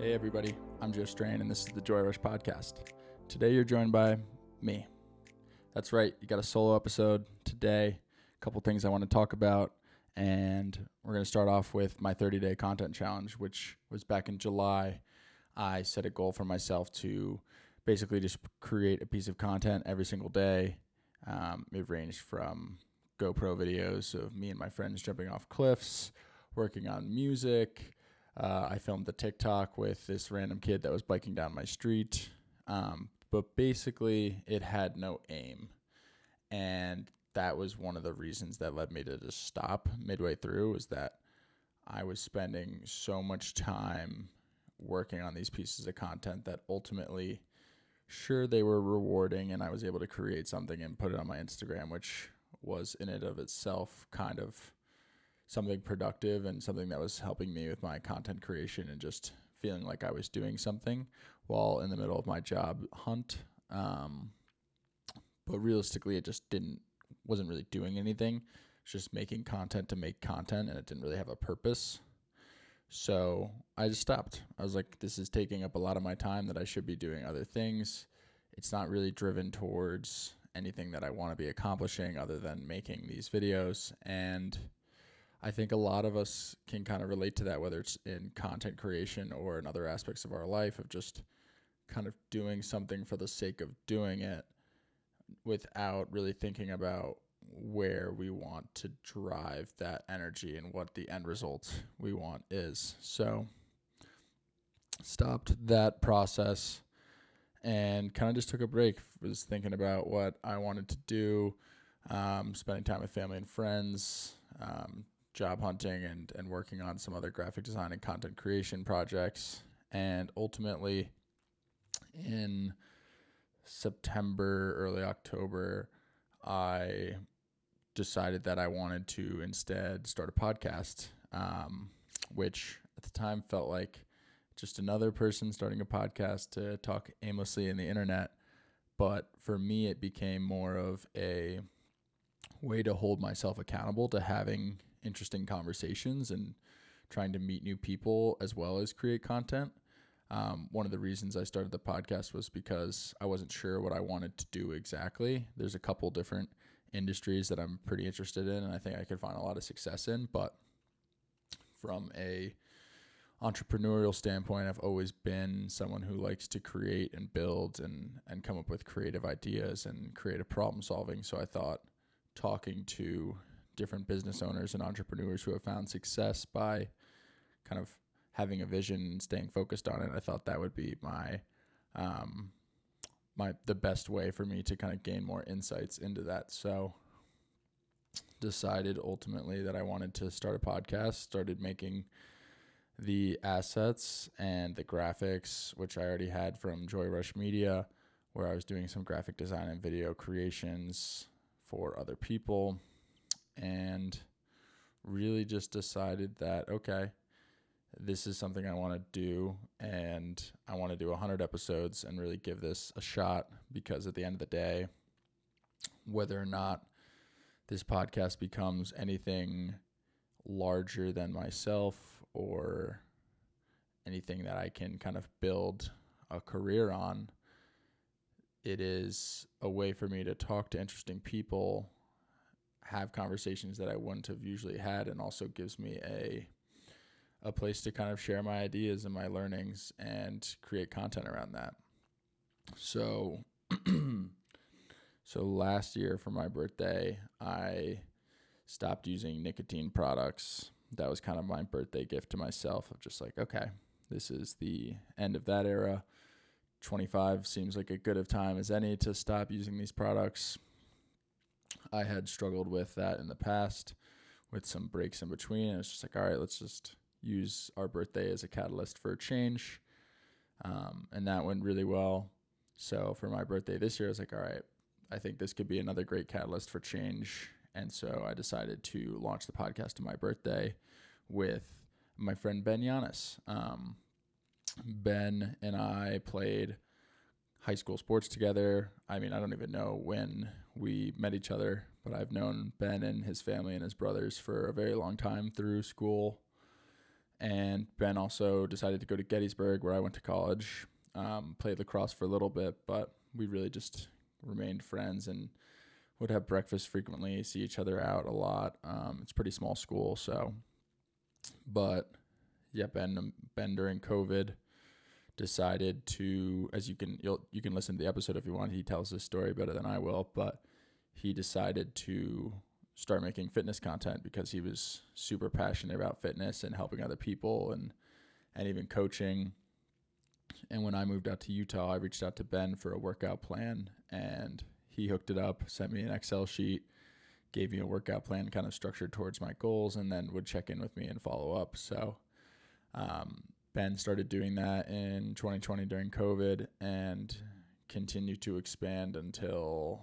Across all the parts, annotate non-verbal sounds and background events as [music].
Hey, everybody. I'm Joe Strain, and this is the Joy Rush Podcast. Today, you're joined by me. That's right. You got a solo episode today. A couple things I want to talk about. And we're going to start off with my 30 day content challenge, which was back in July. I set a goal for myself to basically just create a piece of content every single day. Um, it ranged from GoPro videos of me and my friends jumping off cliffs, working on music. Uh, I filmed the TikTok with this random kid that was biking down my street. Um, but basically, it had no aim. And that was one of the reasons that led me to just stop midway through was that I was spending so much time working on these pieces of content that ultimately sure they were rewarding and I was able to create something and put it on my Instagram which was in and of itself kind of something productive and something that was helping me with my content creation and just feeling like I was doing something while in the middle of my job hunt. Um, but realistically, it just didn't wasn't really doing anything. It's just making content to make content, and it didn't really have a purpose. So I just stopped. I was like, this is taking up a lot of my time that I should be doing other things. It's not really driven towards anything that I want to be accomplishing other than making these videos. And I think a lot of us can kind of relate to that, whether it's in content creation or in other aspects of our life, of just kind of doing something for the sake of doing it without really thinking about where we want to drive that energy and what the end result we want is. So, stopped that process and kind of just took a break. Was thinking about what I wanted to do, um, spending time with family and friends, um, job hunting, and and working on some other graphic design and content creation projects. And ultimately, in September, early October, I decided that I wanted to instead start a podcast, um, which at the time felt like just another person starting a podcast to talk aimlessly in the internet. But for me, it became more of a way to hold myself accountable to having interesting conversations and trying to meet new people as well as create content. Um, one of the reasons I started the podcast was because I wasn't sure what I wanted to do exactly. There's a couple different industries that I'm pretty interested in, and I think I could find a lot of success in. But from a entrepreneurial standpoint, I've always been someone who likes to create and build and and come up with creative ideas and creative problem solving. So I thought talking to different business owners and entrepreneurs who have found success by kind of having a vision and staying focused on it, I thought that would be my um, my the best way for me to kind of gain more insights into that. So decided ultimately that I wanted to start a podcast, started making the assets and the graphics, which I already had from Joy Rush Media, where I was doing some graphic design and video creations for other people, and really just decided that, okay, this is something I want to do, and I want to do 100 episodes and really give this a shot because at the end of the day, whether or not this podcast becomes anything larger than myself or anything that I can kind of build a career on, it is a way for me to talk to interesting people, have conversations that I wouldn't have usually had, and also gives me a a place to kind of share my ideas and my learnings and create content around that. So [clears throat] so last year for my birthday, I stopped using nicotine products. That was kind of my birthday gift to myself of just like, okay, this is the end of that era. 25 seems like a good of time as any to stop using these products. I had struggled with that in the past with some breaks in between. It's just like, all right, let's just use our birthday as a catalyst for change. Um, and that went really well. So for my birthday this year, I was like, all right, I think this could be another great catalyst for change. And so I decided to launch the podcast on my birthday with my friend Ben Yanis. Um, ben and I played high school sports together. I mean, I don't even know when we met each other, but I've known Ben and his family and his brothers for a very long time through school and Ben also decided to go to Gettysburg, where I went to college. Um, played lacrosse for a little bit, but we really just remained friends and would have breakfast frequently, see each other out a lot. Um, it's pretty small school, so. But yeah, Ben Ben during COVID decided to, as you can you'll you can listen to the episode if you want. He tells this story better than I will, but he decided to start making fitness content because he was super passionate about fitness and helping other people and and even coaching. And when I moved out to Utah, I reached out to Ben for a workout plan and he hooked it up, sent me an Excel sheet, gave me a workout plan kind of structured towards my goals and then would check in with me and follow up. So um, Ben started doing that in 2020 during COVID and continued to expand until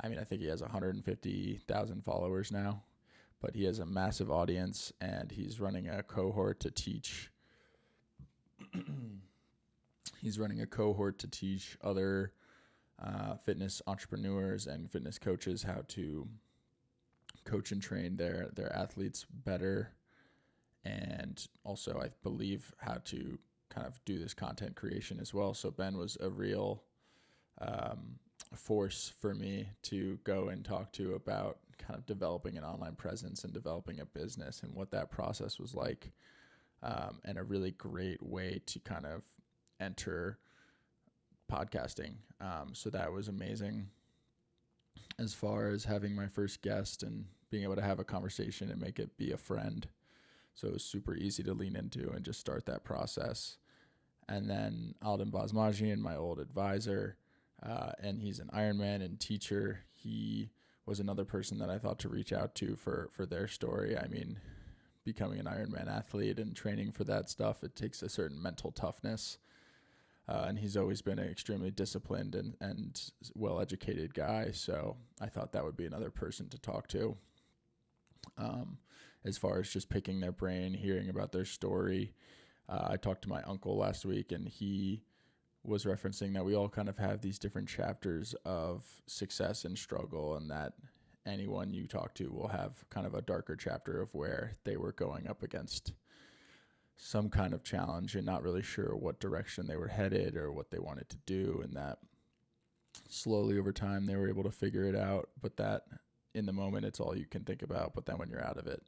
I mean, I think he has 150,000 followers now, but he has a massive audience and he's running a cohort to teach. [clears throat] he's running a cohort to teach other uh, fitness entrepreneurs and fitness coaches how to coach and train their their athletes better, and also I believe how to kind of do this content creation as well. So Ben was a real um, force for me to go and talk to about kind of developing an online presence and developing a business and what that process was like. Um, and a really great way to kind of enter podcasting. Um, so that was amazing. As far as having my first guest and being able to have a conversation and make it be a friend. So it was super easy to lean into and just start that process. And then Alden Basmajian, my old advisor, uh, and he's an Ironman and teacher. He was another person that I thought to reach out to for for their story. I mean, becoming an Ironman athlete and training for that stuff, it takes a certain mental toughness. Uh, and he's always been an extremely disciplined and, and well educated guy. So I thought that would be another person to talk to. Um, as far as just picking their brain, hearing about their story. Uh, I talked to my uncle last week, and he was referencing that we all kind of have these different chapters of success and struggle, and that anyone you talk to will have kind of a darker chapter of where they were going up against some kind of challenge and not really sure what direction they were headed or what they wanted to do, and that slowly over time they were able to figure it out, but that in the moment it's all you can think about, but then when you're out of it,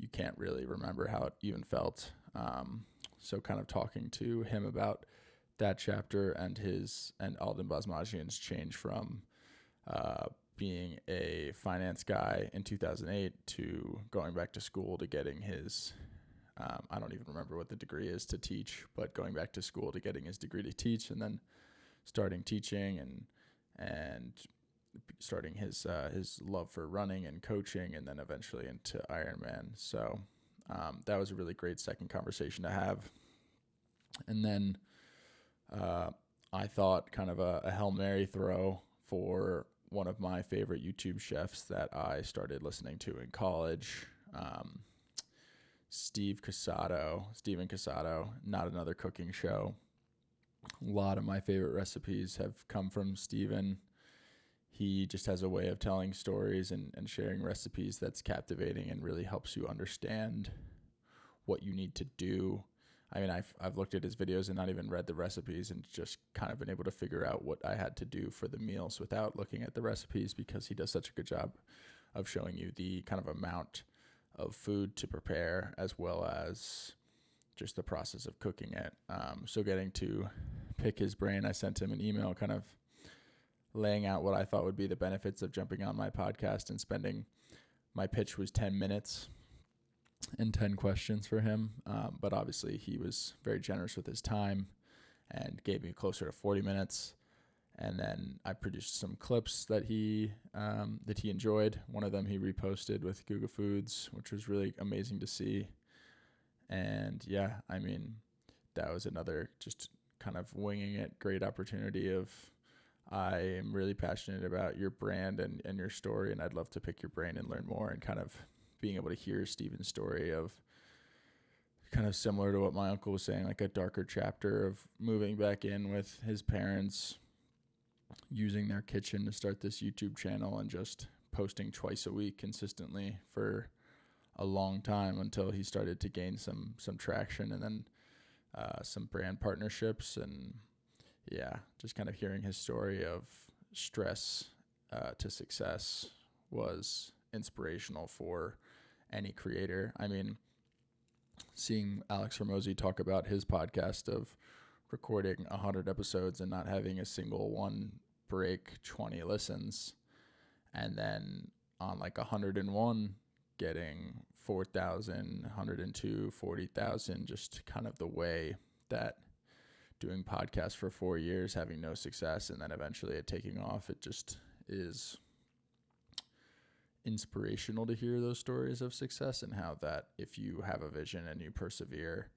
you can't really remember how it even felt. Um, so, kind of talking to him about that chapter and his and Alden Basmajian's change from uh, being a finance guy in 2008 to going back to school to getting his um, I don't even remember what the degree is to teach, but going back to school to getting his degree to teach and then starting teaching and and starting his uh, his love for running and coaching and then eventually into Ironman. So um, that was a really great second conversation to have. And then uh, I thought kind of a, a Hail Mary throw for one of my favorite YouTube chefs that I started listening to in college. Um, Steve Cusato, Stephen Cusato, not another cooking show. A lot of my favorite recipes have come from Stephen. He just has a way of telling stories and, and sharing recipes that's captivating and really helps you understand what you need to do I mean, I've I've looked at his videos and not even read the recipes, and just kind of been able to figure out what I had to do for the meals without looking at the recipes because he does such a good job of showing you the kind of amount of food to prepare as well as just the process of cooking it. Um, so getting to pick his brain, I sent him an email, kind of laying out what I thought would be the benefits of jumping on my podcast and spending. My pitch was ten minutes and 10 questions for him. Um, but obviously, he was very generous with his time and gave me closer to 40 minutes. And then I produced some clips that he um, that he enjoyed. One of them he reposted with Google Foods, which was really amazing to see. And yeah, I mean, that was another just kind of winging it great opportunity of I am really passionate about your brand and, and your story, and I'd love to pick your brain and learn more and kind of being able to hear Stephen's story of kind of similar to what my uncle was saying, like a darker chapter of moving back in with his parents, using their kitchen to start this YouTube channel and just posting twice a week consistently for a long time until he started to gain some some traction and then uh, some brand partnerships and yeah, just kind of hearing his story of stress uh, to success was inspirational for any creator. I mean, seeing Alex Hormozi talk about his podcast of recording 100 episodes and not having a single one break 20 listens and then on like 101 getting 4,000, 102, 40,000 just kind of the way that doing podcasts for 4 years having no success and then eventually it taking off it just is inspirational to hear those stories of success and how that if you have a vision and you persevere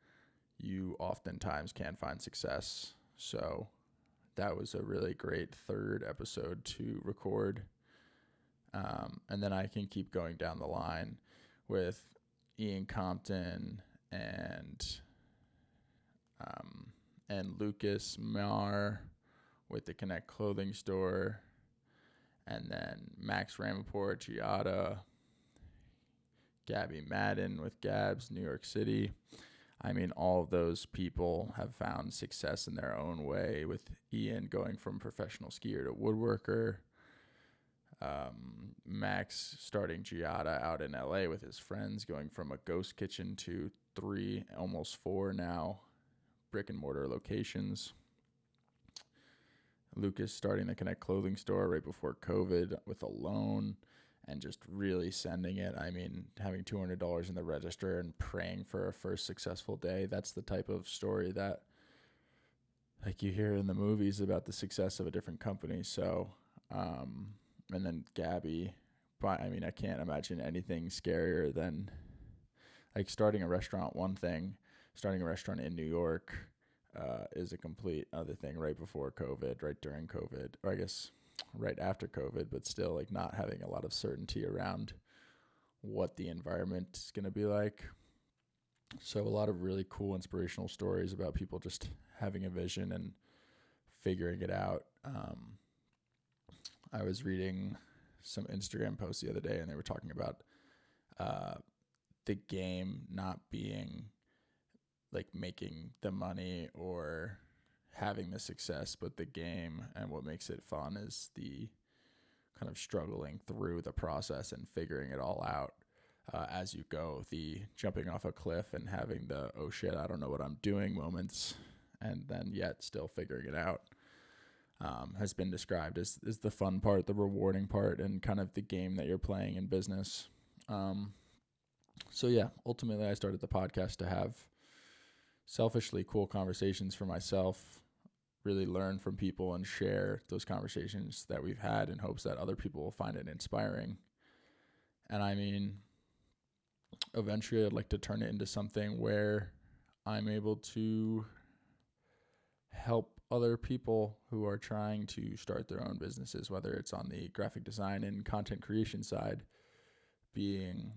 you oftentimes can find success. So that was a really great third episode to record. Um, and then I can keep going down the line with Ian Compton and um, and Lucas Marr with the Connect Clothing Store, and then Max Ramaport, Giada, Gabby Madden with Gabs, New York City. I mean, all of those people have found success in their own way. With Ian going from professional skier to woodworker, um, Max starting Giada out in LA with his friends, going from a ghost kitchen to three, almost four now, brick and mortar locations. Lucas starting the Connect clothing store right before COVID with a loan and just really sending it. I mean, having $200 in the register and praying for a first successful day. That's the type of story that like you hear in the movies about the success of a different company. So, um, and then Gabby, but I mean, I can't imagine anything scarier than like starting a restaurant, one thing, starting a restaurant in New York, uh, is a complete other thing right before COVID, right during COVID, or I guess right after COVID, but still like not having a lot of certainty around what the environment is going to be like. So a lot of really cool inspirational stories about people just having a vision and figuring it out. Um, I was reading some Instagram posts the other day, and they were talking about uh, the game not being like making the money or having the success, but the game and what makes it fun is the kind of struggling through the process and figuring it all out uh, as you go. The jumping off a cliff and having the oh shit, I don't know what I'm doing moments, and then yet still figuring it out. Um, has been described as, as the fun part, the rewarding part, and kind of the game that you're playing in business. Um, so, yeah, ultimately, I started the podcast to have selfishly cool conversations for myself really learn from people and share those conversations that we've had in hopes that other people will find it inspiring. And I mean, eventually I'd like to turn it into something where I'm able to help other people who are trying to start their own businesses, whether it's on the graphic design and content creation side, being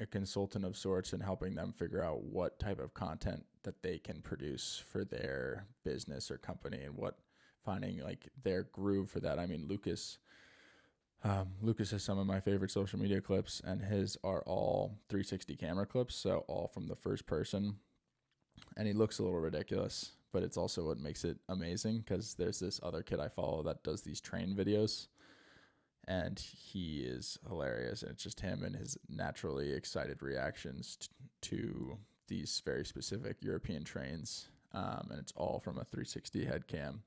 a consultant of sorts and helping them figure out what type of content that they can produce for their business or company and what finding like their groove for that. I mean, Lucas. Um, Lucas has some of my favorite social media clips, and his are all 360 camera clips, so all from the first person. And he looks a little ridiculous, but it's also what makes it amazing because there's this other kid I follow that does these train videos, and he is hilarious. And it's just him and his naturally excited reactions t- to these very specific European trains, um, and it's all from a 360 head cam.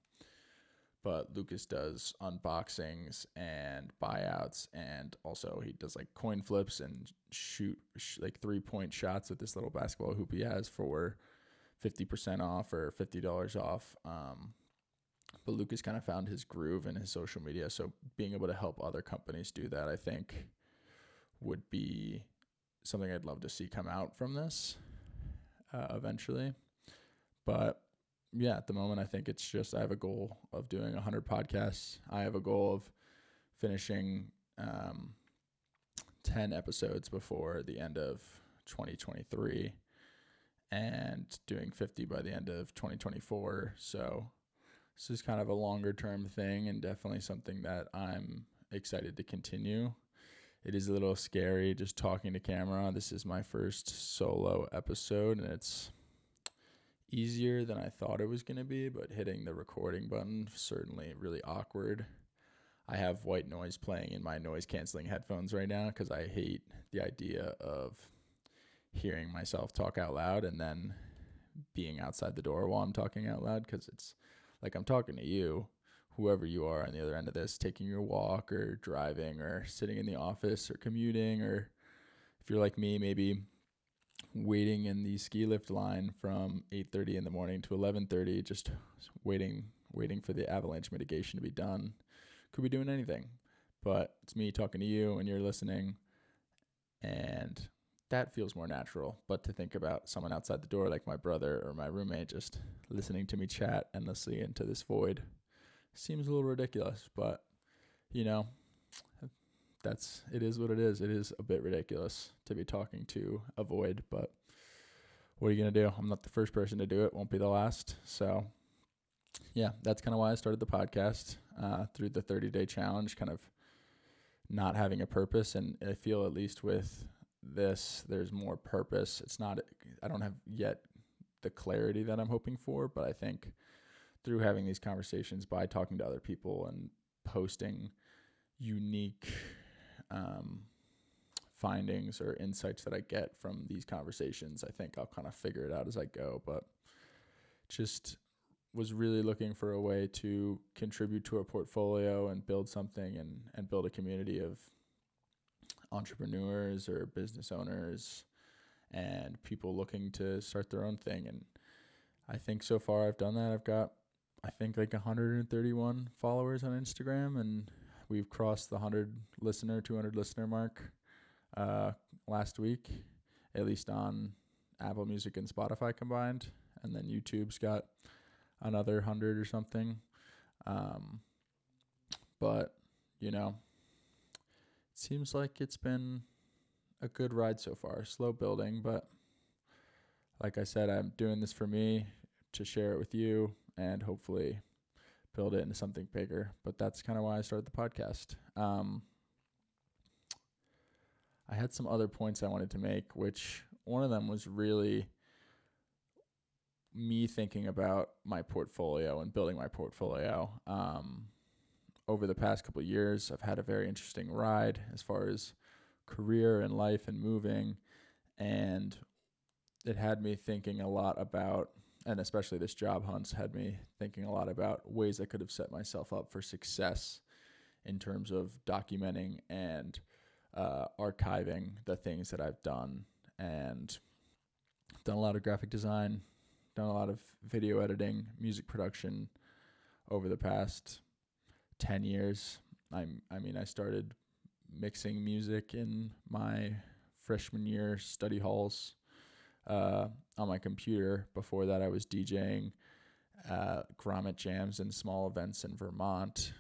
But Lucas does unboxings and buyouts, and also he does like coin flips and shoot sh- like three point shots with this little basketball hoop he has for 50% off or $50 off. Um, but Lucas kind of found his groove in his social media. So being able to help other companies do that, I think, would be something I'd love to see come out from this uh, eventually. But yeah, at the moment, I think it's just I have a goal of doing 100 podcasts. I have a goal of finishing um, 10 episodes before the end of 2023 and doing 50 by the end of 2024. So this is kind of a longer term thing and definitely something that I'm excited to continue. it is a little scary just talking to camera. This is my first solo episode, and it's easier than I thought it was going to be, but hitting the recording button certainly really awkward. I have white noise playing in my noise canceling headphones right now because I hate the idea of hearing myself talk out loud and then being outside the door while I'm talking out loud because it's like I'm talking to you, whoever you are on the other end of this, taking your walk or driving or sitting in the office or commuting or if you're like me, maybe waiting in the ski lift line from 8:30 in the morning to 11:30 just waiting waiting for the avalanche mitigation to be done. Could be doing anything. But it's me talking to you and you're listening and that feels more natural. But to think about someone outside the door, like my brother or my roommate, just listening to me chat endlessly into this void seems a little ridiculous. But, you know, that's it is what it is. It is a bit ridiculous to be talking to a void, but what are you going to do? I'm not the first person to do it, won't be the last. So, yeah, that's kind of why I started the podcast uh, through the 30 day challenge, kind of not having a purpose. And I feel, at least with this there's more purpose. It's not i don't have yet the clarity that i'm hoping for but i think through having these conversations by talking to other people and posting unique um, findings or insights that i get from these conversations i think i'll kind of figure it out as i go. But just was really looking for a way to contribute to a portfolio and build something and, and build a community of entrepreneurs or business owners and people looking to start their own thing. And I think so far I've done that. I've got, I think, like 131 followers on Instagram, and we've crossed the 100 listener, 200 listener mark uh, last week, at least on Apple Music and Spotify combined. And then YouTube's got another 100 or something. Um, but, you know, seems like it's been a good ride so far. Slow building, but like I said, I'm doing this for me to share it with you and hopefully build it into something bigger. But that's kind of why I started the podcast. Um, I had some other points I wanted to make, which one of them was really me thinking about my portfolio and building my portfolio. Um, over the past couple years, I've had a very interesting ride as far as career and life and moving. And it had me thinking a lot about, and especially this job hunts had me thinking a lot about ways I could have set myself up for success in terms of documenting and uh, archiving the things that I've done. And done a lot of graphic design, done a lot of video editing, music production over the past 10 years. I'm I mean I started mixing music in my freshman year study halls uh, on my computer. Before that I was DJing uh, grommet jams and small events in Vermont.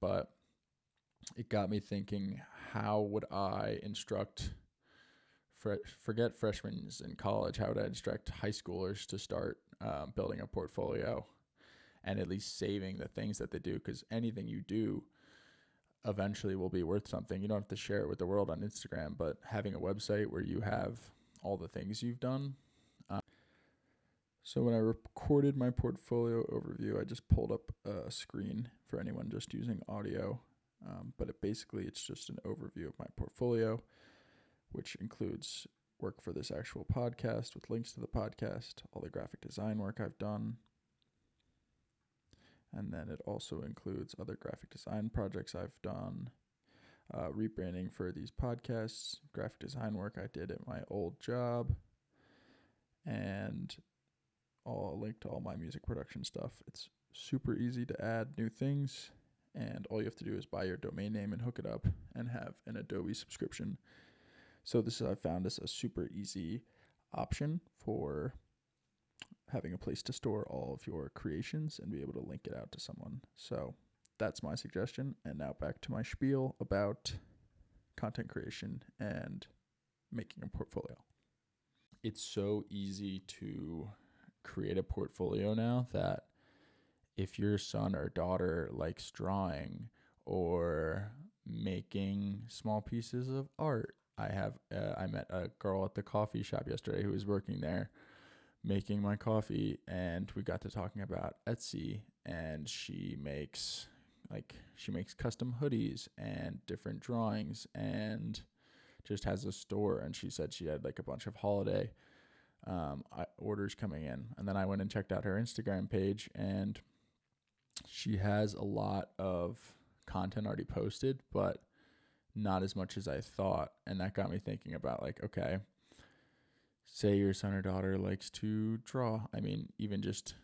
But it got me thinking how would I instruct forget freshmen in college how would I instruct high schoolers to start uh, building a portfolio and at least saving the things that they do because anything you do eventually will be worth something. You don't have to share it with the world on Instagram, but having a website where you have all the things you've done. Um, so when I recorded my portfolio overview, I just pulled up a screen for anyone just using audio. Um, but it basically it's just an overview of my portfolio, which includes work for this actual podcast with links to the podcast, all the graphic design work I've done, and then it also includes other graphic design projects I've done, uh, rebranding for these podcasts, graphic design work I did at my old job, and all link to all my music production stuff. It's super easy to add new things, and all you have to do is buy your domain name and hook it up and have an Adobe subscription. So this is, I found this a super easy option for having a place to store all of your creations and be able to link it out to someone. So that's my suggestion. And now back to my spiel about content creation and making a portfolio. It's so easy to create a portfolio now that if your son or daughter likes drawing or making small pieces of art. I have uh, I met a girl at the coffee shop yesterday who was working there making my coffee and we got to talking about Etsy and she makes like she makes custom hoodies and different drawings and just has a store and she said she had like a bunch of holiday um, orders coming in. And then i went and checked out her instagram page and she has a lot of content already posted but not as much as i thought. And that got me thinking about like okay say your son or daughter likes to draw i mean even just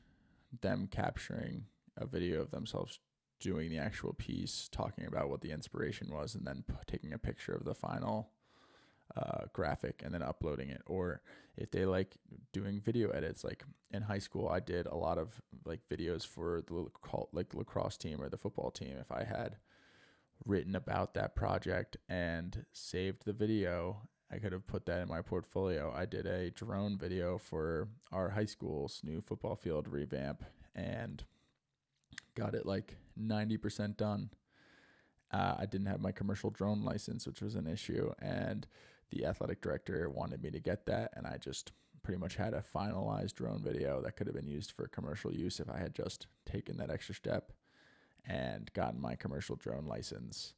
them capturing a video of themselves doing the actual piece, talking about what the inspiration was, and then p- taking a picture of the final uh, graphic and then uploading it. Or if they like doing video edits, like in high school, I did a lot of like videos for the like lacrosse team or the football team. If I had written about that project and saved the video, I could have put that in my portfolio. I did a drone video for our high school's new football field revamp and got it like 90% done. Uh, I didn't have my commercial drone license, which was an issue, and the athletic director wanted me to get that, and I just pretty much had a finalized drone video that could have been used for commercial use if I had just taken that extra step and gotten my commercial drone license.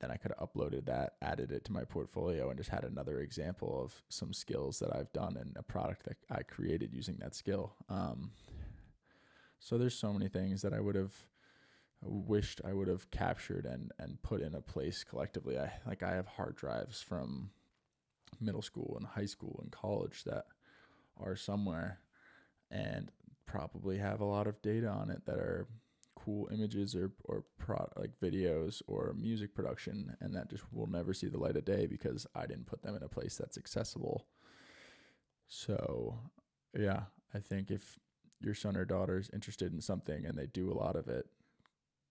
Then I could have uploaded that, added it to my portfolio, and just had another example of some skills that I've done and a product that I created using that skill. Um, so there's so many things that I would have wished I would have captured and and put in a place collectively. I like I have hard drives from middle school and high school and college that are somewhere and probably have a lot of data on it that are cool images or or pro, like videos or music production and that just will never see the light of day because I didn't put them in a place that's accessible. So, yeah, I think if your son or daughter is interested in something and they do a lot of it,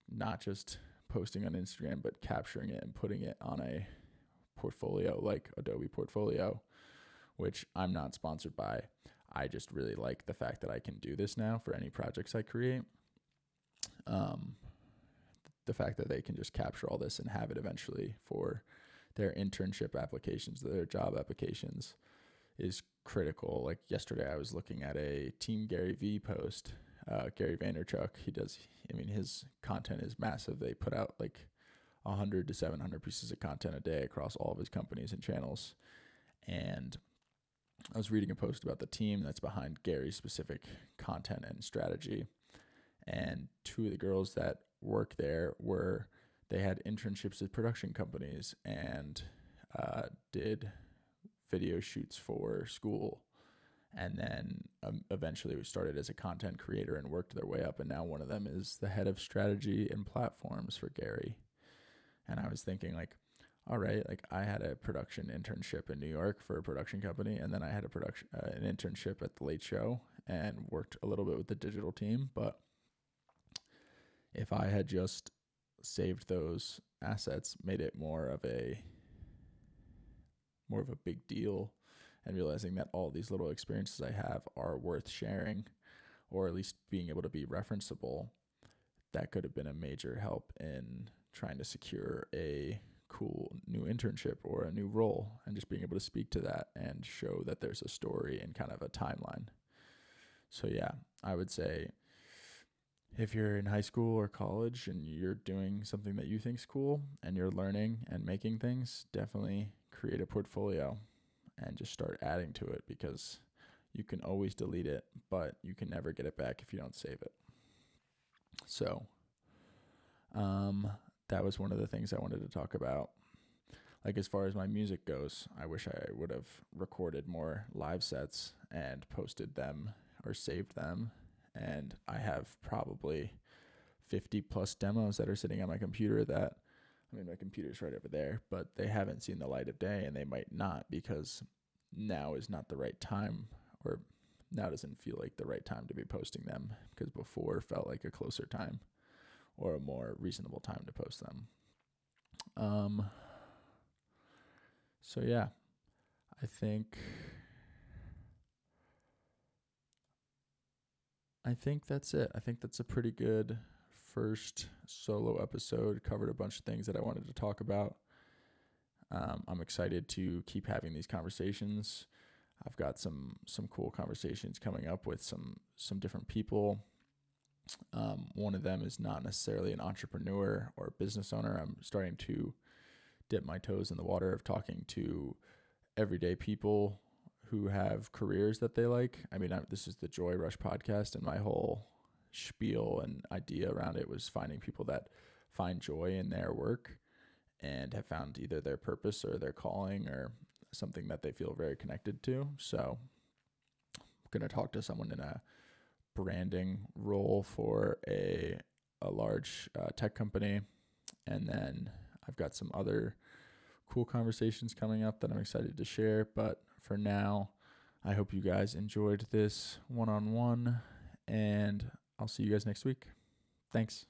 not just posting on Instagram, but capturing it and putting it on a portfolio like Adobe Portfolio, which I'm not sponsored by. I just really like the fact that I can do this now for any projects I create. Um, the fact that they can just capture all this and have it eventually for their internship applications, their job applications, is critical. Like yesterday, I was looking at a Team Gary V post. Uh, Gary Vaynerchuk, he does. I mean, his content is massive. They put out like 100 to 700 pieces of content a day across all of his companies and channels. And I was reading a post about the team that's behind Gary's specific content and strategy. And two of the girls that work there were they had internships at production companies and uh, did video shoots for school. And then um, eventually we started as a content creator and worked their way up and now one of them is the head of strategy and platforms for Gary. And I was thinking like all right like I had a production internship in New York for a production company and then I had a production uh, an internship at the late show and worked a little bit with the digital team but if I had just saved those assets made it more of a more of a big deal and realizing that all these little experiences I have are worth sharing or at least being able to be referenceable, that could have been a major help in trying to secure a cool new internship or a new role and just being able to speak to that and show that there's a story and kind of a timeline. So yeah, I would say if you're in high school or college and you're doing something that you think's cool and you're learning and making things, definitely create a portfolio and just start adding to it because you can always delete it, but you can never get it back if you don't save it. So, um, that was one of the things I wanted to talk about. Like, as far as my music goes, I wish I would have recorded more live sets and posted them or saved them. And I have probably 50 plus demos that are sitting on my computer that I mean, my computer's right over there, but they haven't seen the light of day and they might not because now is not the right time or now doesn't feel like the right time to be posting them because before felt like a closer time or a more reasonable time to post them. Um, so yeah, I think I think that's it. I think that's a pretty good first solo episode. Covered a bunch of things that I wanted to talk about. Um, I'm excited to keep having these conversations. I've got some some cool conversations coming up with some some different people. Um, one of them is not necessarily an entrepreneur or a business owner. I'm starting to dip my toes in the water of talking to everyday people who have careers that they like. I mean, I, this is the Joy Rush podcast, and my whole spiel and idea around it was finding people that find joy in their work and have found either their purpose or their calling or something that they feel very connected to. So I'm going to talk to someone in a branding role for a a large uh, tech company and then I've got some other cool conversations coming up that I'm excited to share, but for now, I hope you guys enjoyed this one-on-one and I'll see you guys next week. Thanks.